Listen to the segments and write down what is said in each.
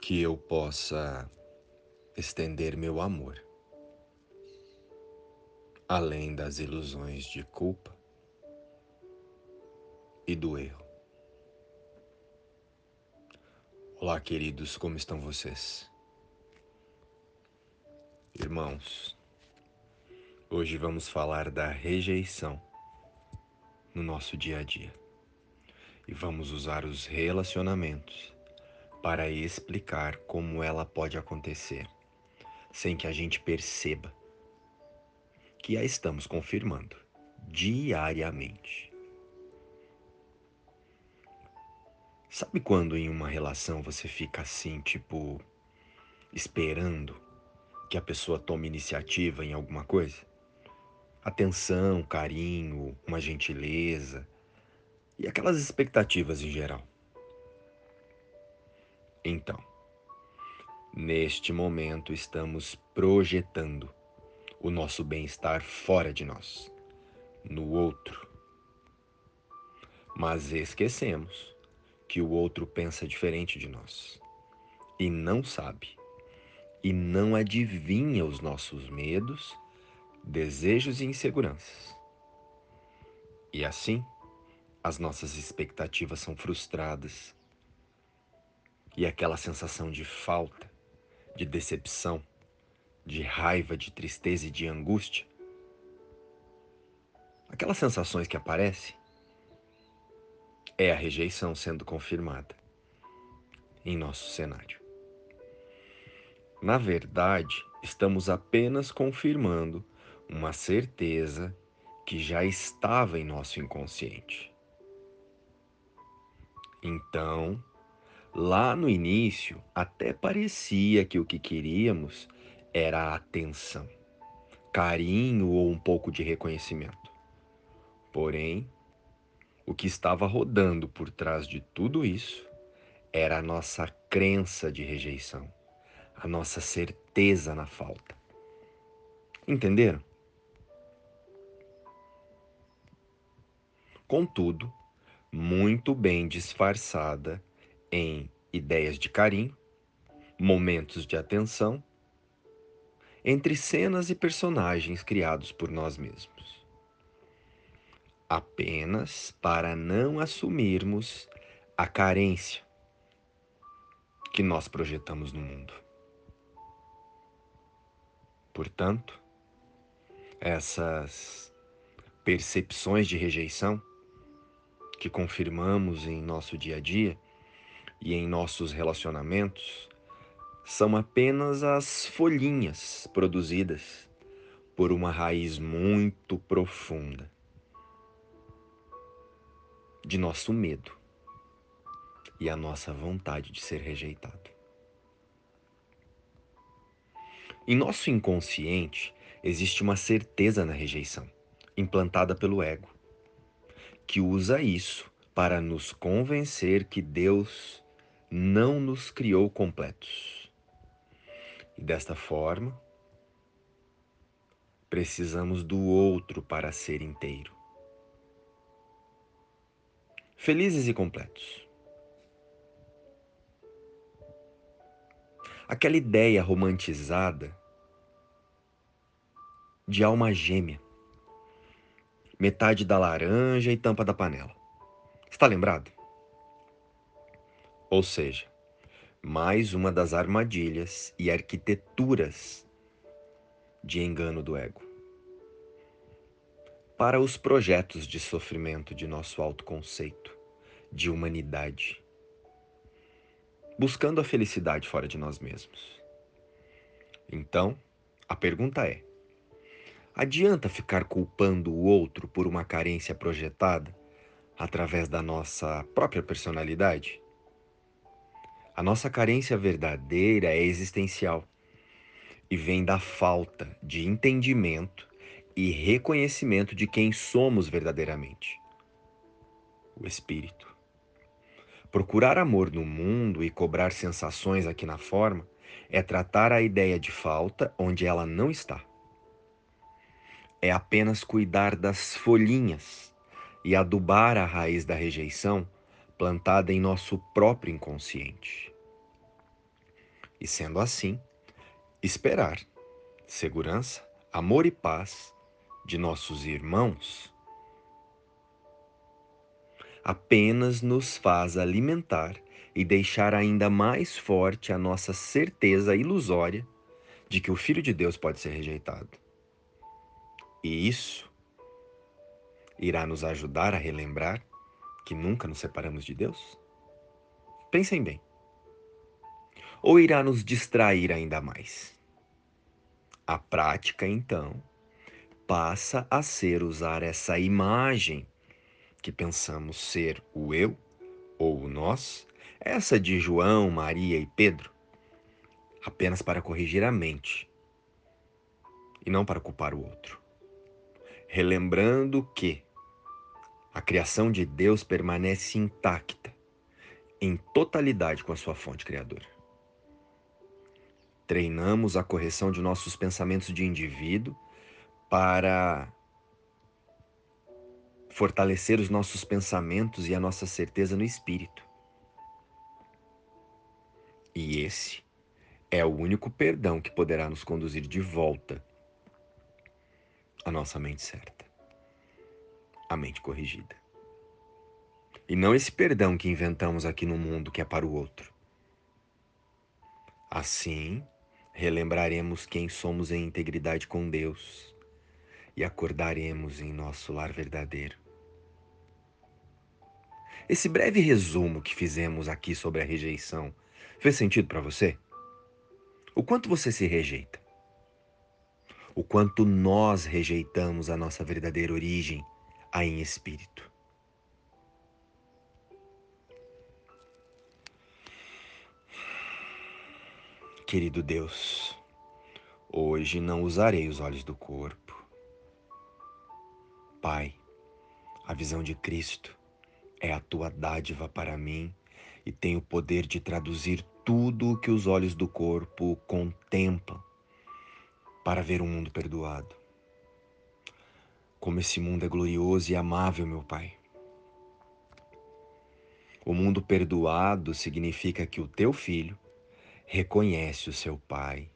que eu possa estender meu amor além das ilusões de culpa e do erro. Olá, queridos, como estão vocês? Irmãos, hoje vamos falar da rejeição no nosso dia a dia e vamos usar os relacionamentos para explicar como ela pode acontecer sem que a gente perceba que a estamos confirmando diariamente. Sabe quando em uma relação você fica assim, tipo, esperando que a pessoa tome iniciativa em alguma coisa? Atenção, carinho, uma gentileza e aquelas expectativas em geral. Então, neste momento estamos projetando o nosso bem-estar fora de nós, no outro. Mas esquecemos que o outro pensa diferente de nós e não sabe e não adivinha os nossos medos, desejos e inseguranças. E assim, as nossas expectativas são frustradas e aquela sensação de falta, de decepção, de raiva, de tristeza e de angústia, aquelas sensações que aparecem, é a rejeição sendo confirmada em nosso cenário. Na verdade, estamos apenas confirmando uma certeza que já estava em nosso inconsciente. Então, lá no início, até parecia que o que queríamos era atenção, carinho ou um pouco de reconhecimento. Porém, o que estava rodando por trás de tudo isso era a nossa crença de rejeição, a nossa certeza na falta. Entenderam? Contudo, muito bem disfarçada em ideias de carinho, momentos de atenção entre cenas e personagens criados por nós mesmos. Apenas para não assumirmos a carência que nós projetamos no mundo. Portanto, essas percepções de rejeição que confirmamos em nosso dia a dia e em nossos relacionamentos são apenas as folhinhas produzidas por uma raiz muito profunda de nosso medo e a nossa vontade de ser rejeitado. Em nosso inconsciente existe uma certeza na rejeição, implantada pelo ego, que usa isso para nos convencer que Deus não nos criou completos e desta forma, precisamos do outro para ser inteiro. Felizes e completos. Aquela ideia romantizada de alma gêmea, metade da laranja e tampa da panela. Está lembrado? Ou seja, mais uma das armadilhas e arquiteturas de engano do ego. Para os projetos de sofrimento de nosso autoconceito, de humanidade, buscando a felicidade fora de nós mesmos. Então, a pergunta é: adianta ficar culpando o outro por uma carência projetada através da nossa própria personalidade? A nossa carência verdadeira é existencial e vem da falta de entendimento e reconhecimento de quem somos verdadeiramente o Espírito. Procurar amor no mundo e cobrar sensações aqui na forma é tratar a ideia de falta onde ela não está. É apenas cuidar das folhinhas e adubar a raiz da rejeição plantada em nosso próprio inconsciente. E sendo assim, esperar segurança, amor e paz de nossos irmãos apenas nos faz alimentar e deixar ainda mais forte a nossa certeza ilusória de que o Filho de Deus pode ser rejeitado. E isso irá nos ajudar a relembrar que nunca nos separamos de Deus? Pensem bem. Ou irá nos distrair ainda mais? A prática, então, passa a ser usar essa imagem que pensamos ser o eu ou o nós, essa de João, Maria e Pedro, apenas para corrigir a mente e não para culpar o outro. Relembrando que a criação de Deus permanece intacta, em totalidade com a sua fonte criadora. Treinamos a correção de nossos pensamentos de indivíduo para fortalecer os nossos pensamentos e a nossa certeza no espírito. E esse é o único perdão que poderá nos conduzir de volta à nossa mente certa, a mente corrigida. E não esse perdão que inventamos aqui no mundo que é para o outro. Assim, relembraremos quem somos em integridade com Deus e acordaremos em nosso lar verdadeiro. Esse breve resumo que fizemos aqui sobre a rejeição fez sentido para você? O quanto você se rejeita? O quanto nós rejeitamos a nossa verdadeira origem aí em espírito? Querido Deus, hoje não usarei os olhos do corpo. Pai, a visão de Cristo é a tua dádiva para mim e tem o poder de traduzir tudo o que os olhos do corpo contemplam para ver um mundo perdoado. Como esse mundo é glorioso e amável, meu Pai. O mundo perdoado significa que o teu filho reconhece o seu pai,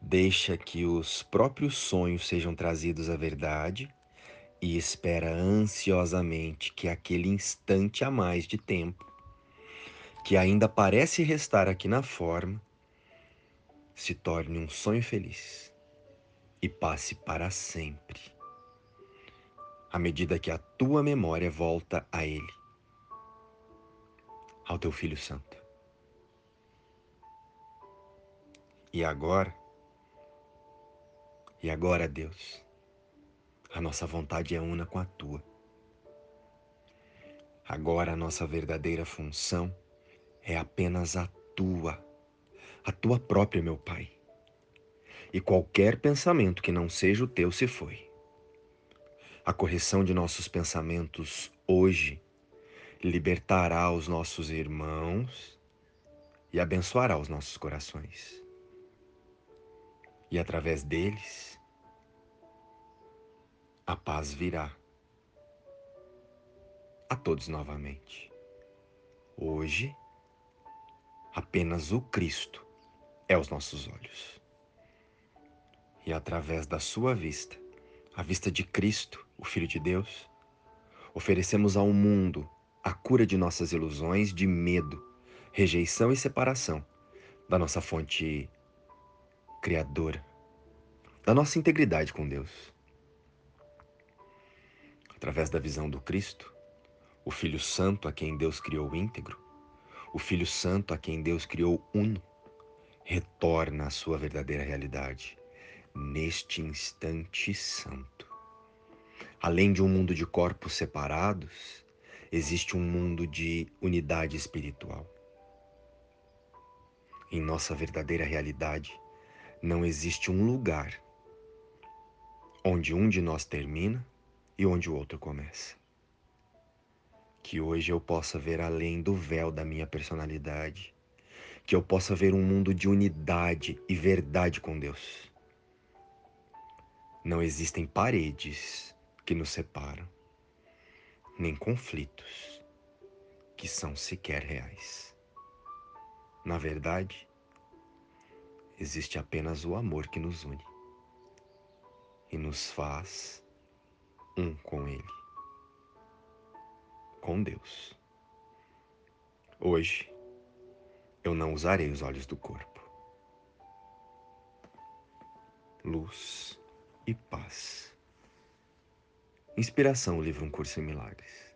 deixa que os próprios sonhos sejam trazidos à verdade e espera ansiosamente que aquele instante a mais de tempo, que ainda parece restar aqui na forma, se torne um sonho feliz e passe para sempre, à medida que a tua memória volta a Ele, ao teu Filho Santo. E agora, e agora, Deus, a nossa vontade é una com a tua. Agora a nossa verdadeira função é apenas a tua, a tua própria, meu Pai. E qualquer pensamento que não seja o teu se foi. A correção de nossos pensamentos hoje libertará os nossos irmãos e abençoará os nossos corações. E através deles, a paz virá a todos novamente. Hoje, apenas o Cristo é os nossos olhos. E através da sua vista, a vista de Cristo, o Filho de Deus, oferecemos ao mundo a cura de nossas ilusões de medo, rejeição e separação da nossa fonte criadora, da nossa integridade com Deus. Através da visão do Cristo, o Filho Santo a quem Deus criou íntegro, o Filho Santo a quem Deus criou uno, retorna à sua verdadeira realidade neste instante santo. Além de um mundo de corpos separados, existe um mundo de unidade espiritual. Em nossa verdadeira realidade, não existe um lugar onde um de nós termina e onde o outro começa. Que hoje eu possa ver além do véu da minha personalidade, que eu possa ver um mundo de unidade e verdade com Deus. Não existem paredes que nos separam, nem conflitos que são sequer reais. Na verdade, existe apenas o amor que nos une e nos faz um com Ele, com Deus. Hoje, eu não usarei os olhos do corpo. Luz e paz. Inspiração, livro Um Curso em Milagres.